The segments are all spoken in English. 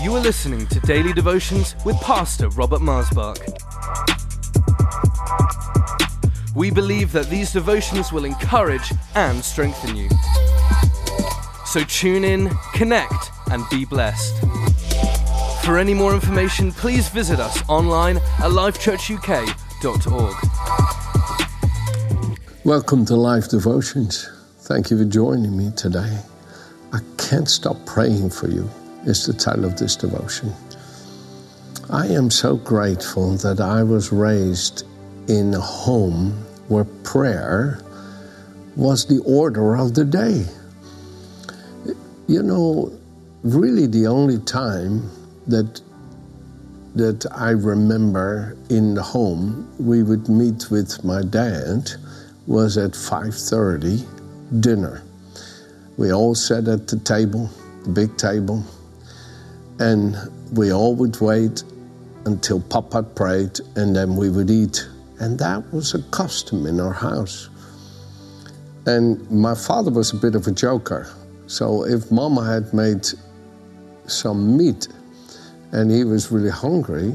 You are listening to Daily Devotions with Pastor Robert Maasbach. We believe that these devotions will encourage and strengthen you. So tune in, connect, and be blessed. For any more information, please visit us online at lifechurchuk.org. Welcome to Life Devotions. Thank you for joining me today. I can't stop praying for you, is the title of this devotion. I am so grateful that I was raised in a home where prayer was the order of the day. You know, really the only time that that I remember in the home we would meet with my dad was at 5:30 dinner. We all sat at the table, the big table, and we all would wait until Papa prayed and then we would eat. And that was a custom in our house. And my father was a bit of a joker. So if Mama had made some meat and he was really hungry,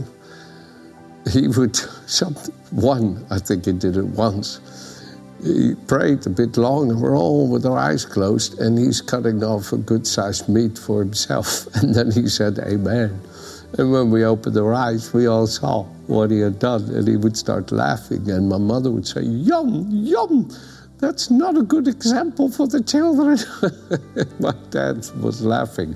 he would, one, I think he did it once, he prayed a bit long and we're all with our eyes closed and he's cutting off a good sized meat for himself. And then he said, Amen. And when we opened our eyes, we all saw what he had done and he would start laughing. And my mother would say, Yum, yum. That's not a good example for the children. my dad was laughing.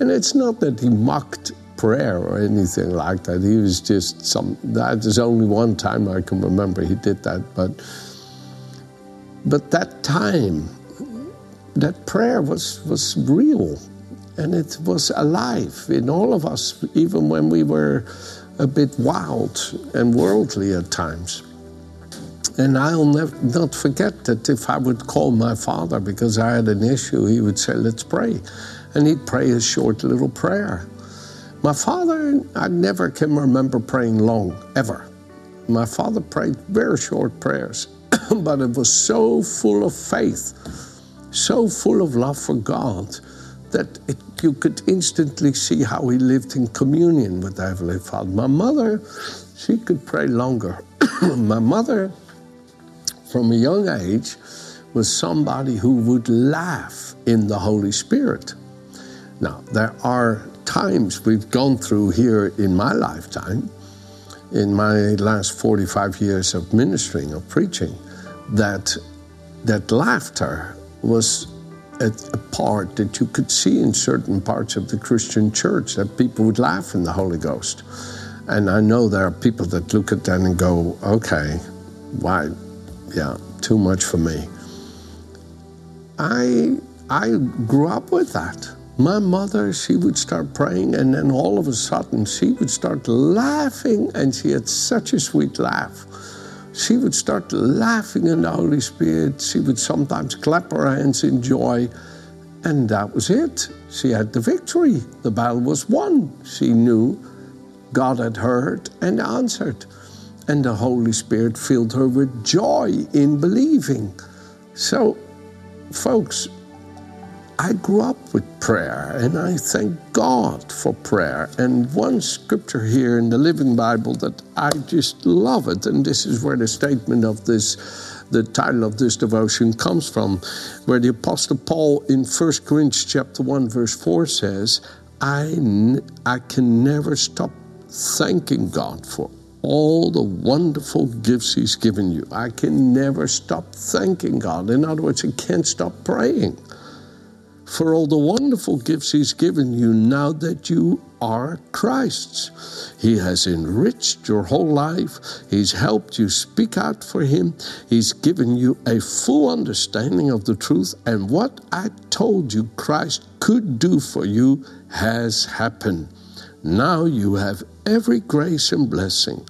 And it's not that he mocked prayer or anything like that. He was just some, that is only one time I can remember he did that. But but that time, that prayer was, was real and it was alive in all of us, even when we were a bit wild and worldly at times. And I'll never, not forget that if I would call my father because I had an issue, he would say, Let's pray. And he'd pray a short little prayer. My father, I never can remember praying long, ever. My father prayed very short prayers. but it was so full of faith, so full of love for God, that it, you could instantly see how he lived in communion with the Heavenly Father. My mother, she could pray longer. My mother, from a young age, was somebody who would laugh in the Holy Spirit. Now, there are times we've gone through here in my lifetime, in my last 45 years of ministering, of preaching, that that laughter was a, a, part that you could see in certain parts of the Christian church that people would laugh in the Holy Ghost. And I know there are people that look at that and go, okay, why, yeah, too much for me. I I grew up with that. My mother, she would start praying, and then all of a sudden she would start laughing, and she had such a sweet laugh she would start laughing in the Holy Spirit. She would sometimes clap her hands in joy. And that was it. She had the victory. The battle was won. She knew God had heard and answered. And the Holy Spirit filled her with joy in believing. So, folks, I grew up with prayer and I thank God for prayer. And one scripture here in the Living Bible that I just love it, and this is where the statement of this, the title of this devotion comes from, where the Apostle Paul in 1 Corinthians chapter 1, verse 4 says, I, I can never stop thanking God for all the wonderful gifts He's given you. I can never stop thanking God. In other words, I can't stop praying for all the wonderful gifts He's given you now that you are Christ's. He has enriched your whole life. He's helped you speak out for Him. He's given you a full understanding of the truth. And what I told you Christ could do for you has happened. Now you have every grace and blessing.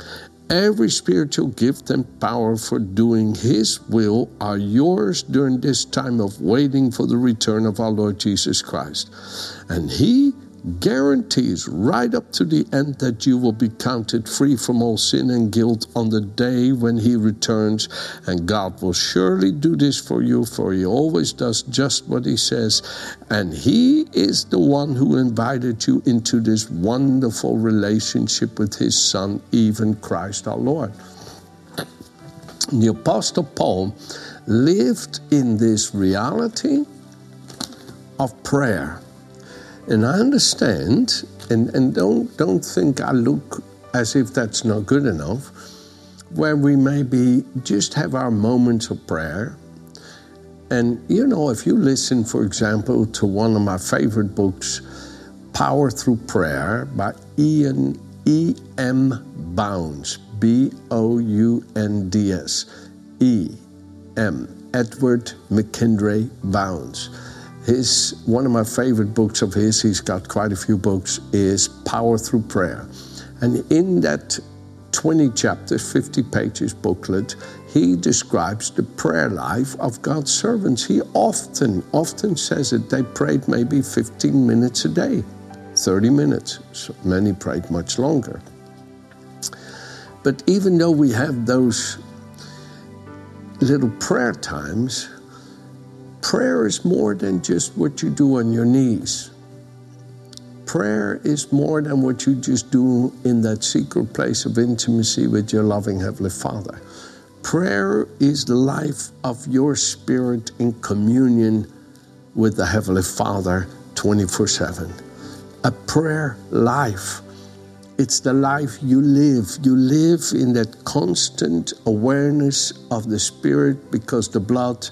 Every spiritual gift and power for doing His will are yours during this time of waiting for the return of our Lord Jesus Christ. And He guarantees right up to the end that you will be counted free from all sin and guilt on the day when He returns. And God will surely do this for you, for He always does just what He says. And He is the one who invited you into this wonderful relationship with His Son, even Christ our Lord. The Apostle Paul lived in this reality of prayer and I understand, and, and don't, don't think I look as if that's not good enough, where we maybe just have our moments of prayer. And, you know, if you listen, for example, to one of my favorite books, Power Through Prayer by Ian E. M. Bounds, B O U N D S, E. M. Edward McKendree Bounds his one of my favorite books of his, he's got quite a few books, is Power Through Prayer. And in that 20 chapters, 50 pages booklet, he describes the prayer life of God's servants. He often, often says it. They prayed maybe 15 minutes a day, 30 minutes. So many prayed much longer. But even though we have those little prayer times, Prayer is more than just what you do on your knees. Prayer is more than what you just do in that secret place of intimacy with your loving Heavenly Father. Prayer is the life of your spirit in communion with the Heavenly Father 24 7. A prayer life. It's the life you live. You live in that constant awareness of the Spirit because the blood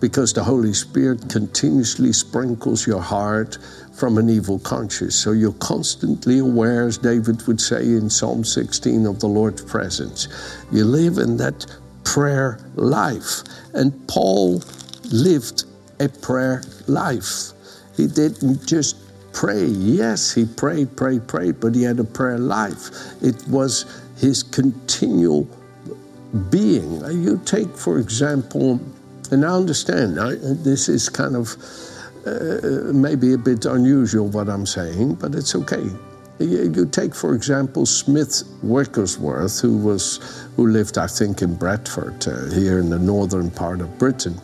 because the Holy Spirit continuously sprinkles your heart from an evil conscience. So you're constantly aware, as David would say in Psalm 16, of the Lord's presence. You live in that prayer life. And Paul lived a prayer life. He didn't just pray. Yes, he prayed, prayed, prayed, but he had a prayer life. It was his continual being. You take, for example, and I understand, I, this is kind of uh, maybe a bit unusual what I'm saying, but it's okay. You, take, for example, Smith Wigglesworth, who was who lived, I think, in Bradford, uh, here in the northern part of Britain.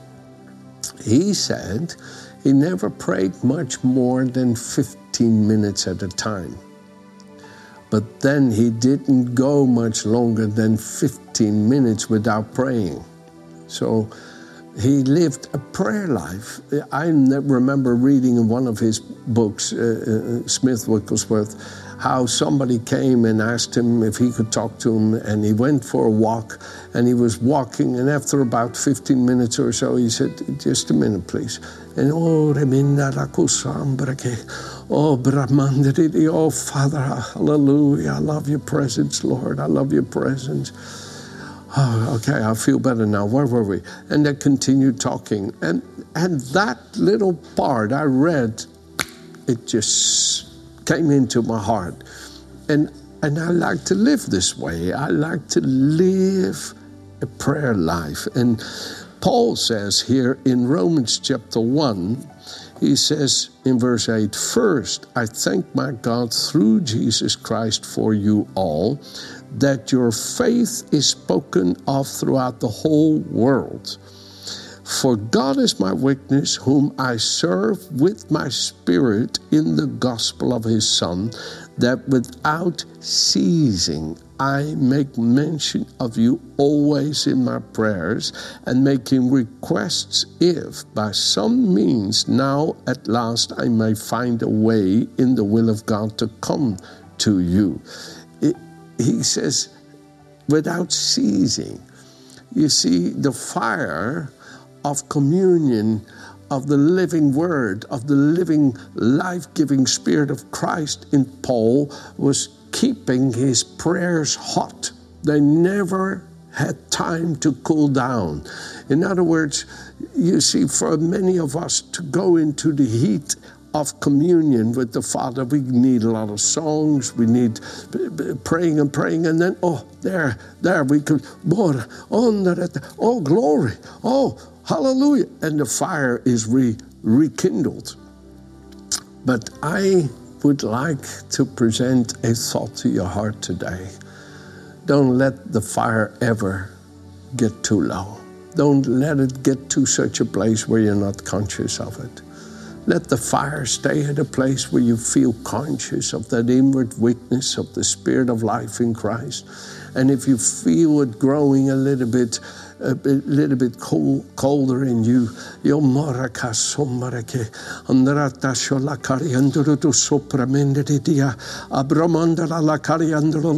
He said he never prayed much more than 15 minutes at a time. But then he didn't go much longer than 15 minutes without praying. So he lived a prayer life. I remember reading in one of his books, uh, uh, Smith Wigglesworth, how somebody came and asked him if he could talk to him, and he went for a walk, and he was walking, and after about 15 minutes or so, he said, "Just a minute, please." And oh, oh, Brahmandri, oh, Father, hallelujah! I love your presence, Lord. I love your presence. Oh, okay, I feel better now. Where were we? And they continued talking. And, and that little part I read, it just came into my heart. And, and I like to live this way. I like to live a prayer life. And Paul says here in Romans chapter 1, he says in verse 8, First, I thank my God through Jesus Christ for you all that your faith is spoken of throughout the whole world. For God is my witness, whom I serve with my spirit in the gospel of his Son, that without ceasing I make mention of you always in my prayers, and making requests if by some means now at last I may find a way in the will of God to come to you he says, without ceasing. You see, the fire of communion, of the living word, of the living, life giving spirit of Christ in Paul was keeping his prayers hot. They never had time to cool down. In other words, you see, for many of us to go into the heat of communion with the Father, we need a lot of songs, we need praying and praying, and then, oh, there, there, we could, oh, glory, oh, hallelujah, and the fire is re, rekindled. But I would like to present a thought to your heart today. Don't let the fire ever get too low. Don't let it get to such a place where you're not conscious of it. Let the fire stay at a place where you feel conscious of that inward witness of the Spirit of life in Christ. And if you feel it growing a little bit, a bit, little bit cold, colder in you, yo moraka sommarake, andrata shola cariandro to sopra mendere dia, abramandala la cariandro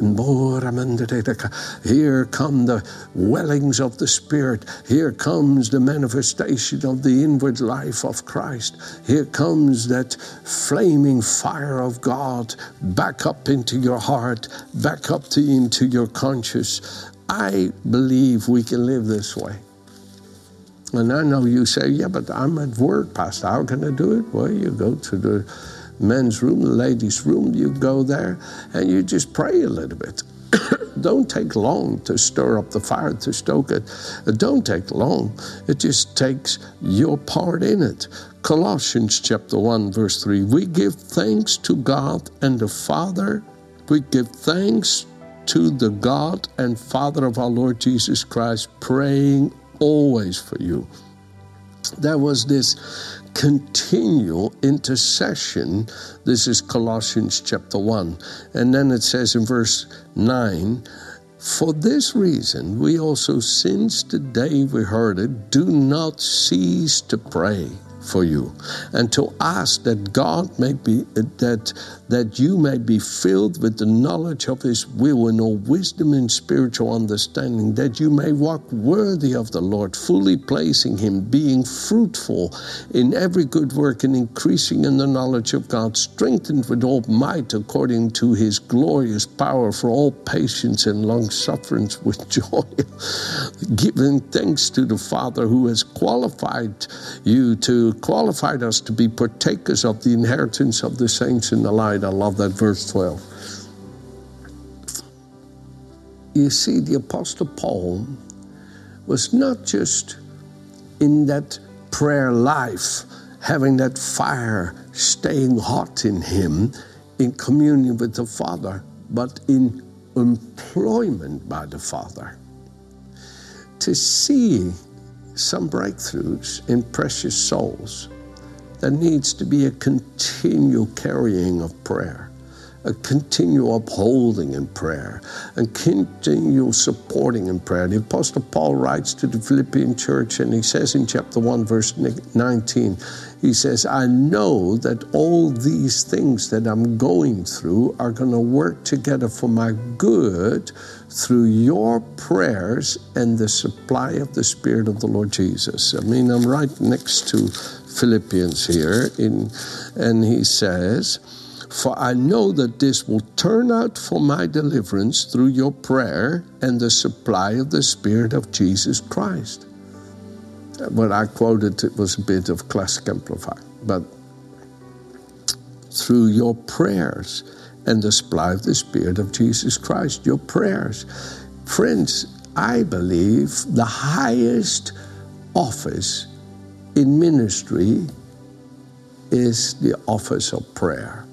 lo sopra here come the wellings of the Spirit. Here comes the manifestation of the inward life of Christ. Here comes that flaming fire of God back up into your heart, back up to into your conscience. I believe we can live this way. And I know you say, yeah, but I'm at work, Pastor. How can I do it? Well, you go to the men's room, the ladies' room, you go there and you just pray a little bit. don't take long to stir up the fire, to stoke it. It don't take long. It just takes your part in it. Colossians chapter 1, verse 3. We give thanks to God and the Father. We give thanks to the God and Father of our Lord Jesus Christ, praying always for you. There was this continual intercession. This is Colossians chapter 1. And then it says in verse 9, for this reason, we also, since the day we heard it, do not cease to pray for you and to ask that God may be that that you may be filled with the knowledge of his will and all wisdom and spiritual understanding that you may walk worthy of the Lord fully placing him being fruitful in every good work and increasing in the knowledge of God strengthened with all might according to his glorious power for all patience and long sufferance with joy giving thanks to the Father who has qualified you to qualified us to be partakers of the inheritance of the saints in the light. I love that verse 12. You see, the Apostle Paul was not just in that prayer life, having that fire staying hot in him in communion with the Father, but in employment by the Father. To see some breakthroughs in precious souls, there needs to be a continual carrying of prayer, a continual upholding in prayer, and continual supporting in prayer. The Apostle Paul writes to the Philippian church, and he says in chapter 1, verse 19, he says, I know that all these things that I'm going through are going to work together for my good through your prayers and the supply of the Spirit of the Lord Jesus. I mean, I'm right next to Philippians here, in, and he says, For I know that this will turn out for my deliverance through your prayer and the supply of the Spirit of Jesus Christ what I quoted it was a bit of classic amplified, but through your prayers and the supply of the Spirit of Jesus Christ, your prayers. Friends, I believe the highest office in ministry is the office of prayer.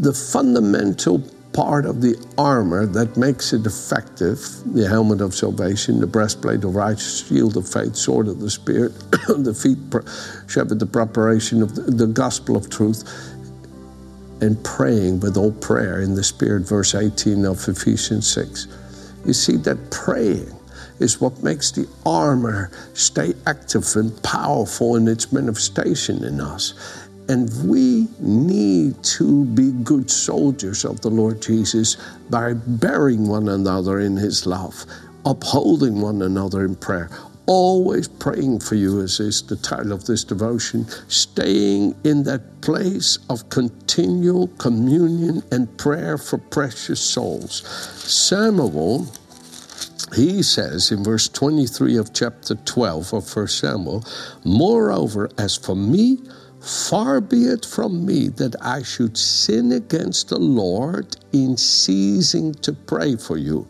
The fundamental part of the armor that makes it effective the helmet of salvation, the breastplate of righteousness, shield of faith, sword of the Spirit, the feet shepherd, the preparation of the, the gospel of truth, and praying with all prayer in the Spirit, verse 18 of Ephesians 6. You see, that praying is what makes the armor stay active and powerful in its manifestation in us. And we need to be good soldiers of the Lord Jesus by bearing one another in his love, upholding one another in prayer, always praying for you, as is the title of this devotion, staying in that place of continual communion and prayer for precious souls. Samuel, he says in verse 23 of chapter 12 of 1 Samuel, Moreover, as for me, Far be it from me that I should sin against the Lord in ceasing to pray for you,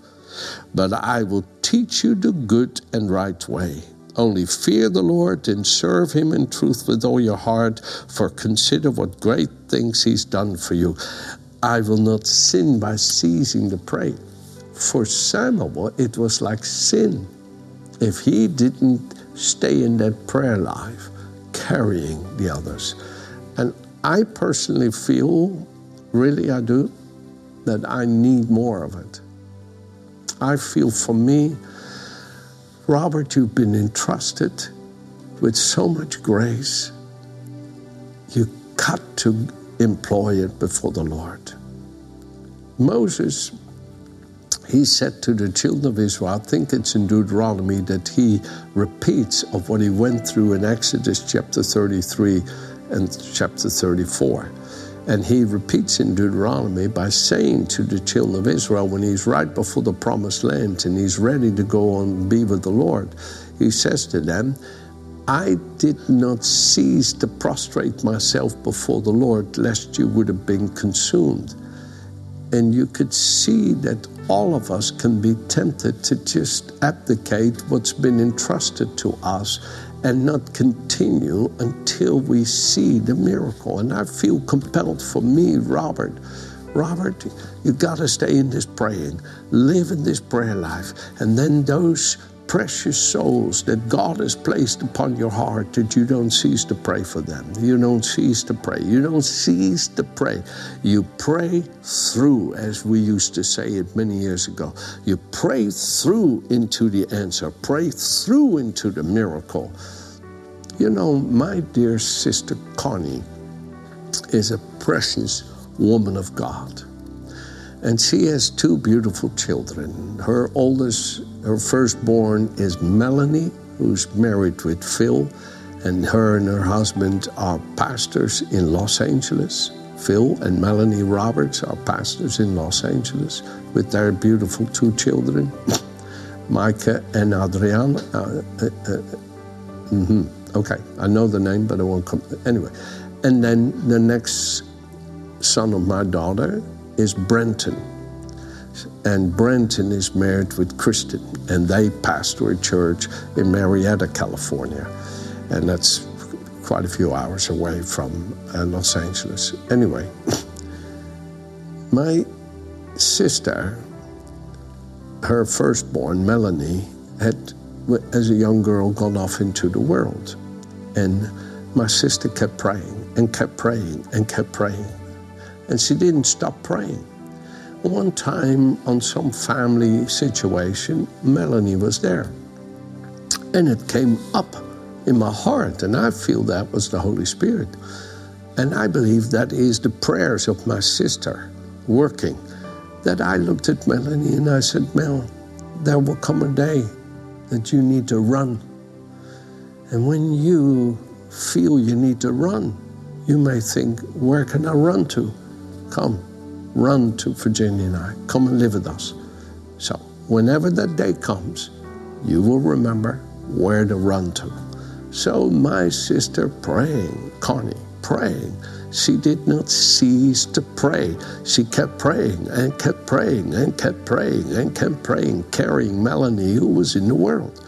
but I will teach you the good and right way. Only fear the Lord and serve him in truth with all your heart, for consider what great things he's done for you. I will not sin by ceasing to pray. For Samuel, it was like sin if he didn't stay in that prayer life, carrying the others. And I personally feel, really I do, that I need more of it. I feel for me, Robert, you've been entrusted with so much grace. You got to employ it before the Lord. Moses, he said to the children of Israel, I think it's in Deuteronomy that he repeats of what he went through in Exodus chapter 33 and chapter 34. And he repeats in Deuteronomy by saying to the children of Israel, when he's right before the promised land and he's ready to go and be with the Lord, he says to them, I did not cease to prostrate myself before the Lord, lest you would have been consumed. And you could see that all of us can be tempted to just abdicate what's been entrusted to us and not continue until we see the miracle. And I feel compelled for me, Robert. Robert, you've got to stay in this praying, live in this prayer life, and then those precious souls that God has placed upon your heart that you don't cease to pray for them. You don't cease to pray. You don't cease to pray. You pray through, as we used to say it many years ago. You pray through into the answer, pray through into the miracle. You know, my dear sister Connie is a precious woman of God. And she has two beautiful children. Her oldest, her firstborn is Melanie, who's married with Phil, and her and her husband are pastors in Los Angeles. Phil and Melanie Roberts are pastors in Los Angeles with their beautiful two children, Micah and Adriana. Uh, uh, uh, mm-hmm. Okay, I know the name, but I won't come. Anyway, and then the next son of my daughter is Brenton. And Brenton is married with Kristen, and they pastor a church in Murrieta, California. And that's quite a few hours away from uh, Los Angeles. Anyway, my sister, her firstborn, Melanie, had, as a young girl, gone off into the world. And my sister kept praying and kept praying and kept praying. And she didn't stop praying. One time on some family situation, Melanie was there. And it came up in my heart, and I feel that was the Holy Spirit. And I believe that is the prayers of my sister working. That I looked at Melanie and I said, Mel, there will come a day that you need to run and when you feel you need to run, you may think, where can I run to? Come, run to Virginia and I. Come and live with us. So, whenever that day comes, you will remember where to run to. So, my sister praying, Connie, praying, she did not cease to pray. She kept praying and kept praying and kept praying and kept praying, carrying Melanie, who was in the world.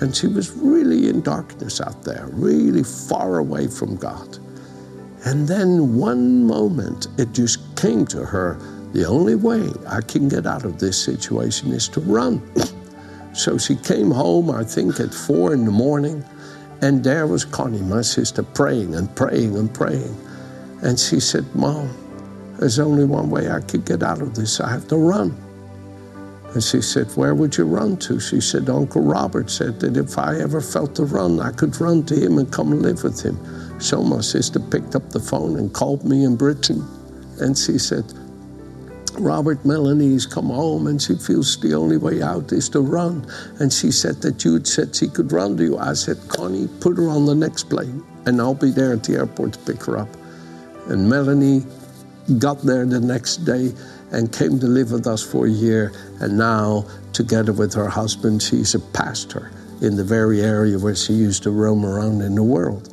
And she was really in darkness out there, really far away from God. And then one moment, it just came to her the only way I can get out of this situation is to run. so she came home, I think, at four in the morning, and there was Connie, my sister, praying and praying and praying. And she said, Mom, there's only one way I could get out of this. I have to run. And she said, Where would you run to? She said, Uncle Robert said that if I ever felt to run, I could run to him and come live with him. So my sister picked up the phone and called me in Britain. And she said, Robert Melanie's come home and she feels the only way out is to run. And she said that you'd said she could run to you. I said, Connie, put her on the next plane and I'll be there at the airport to pick her up. And Melanie got there the next day and came to live with us for a year. And now, together with her husband, she's a pastor in the very area where she used to roam around in the world.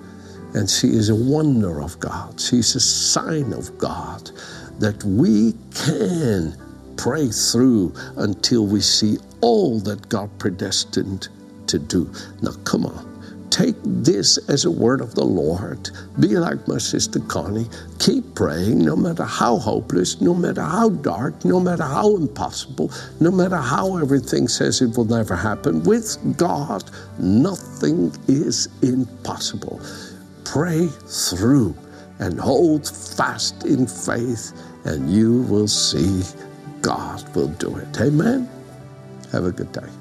And she is a wonder of God. She's a sign of God that we can pray through until we see all that God predestined to do. Now, come on. Take this as a word of the Lord. Be like my sister Connie. Keep praying no matter how hopeless, no matter how dark, no matter how impossible, no matter how everything says it will never happen. With God, nothing is impossible. Pray through and hold fast in faith, and you will see God will do it. Amen. Have a good day.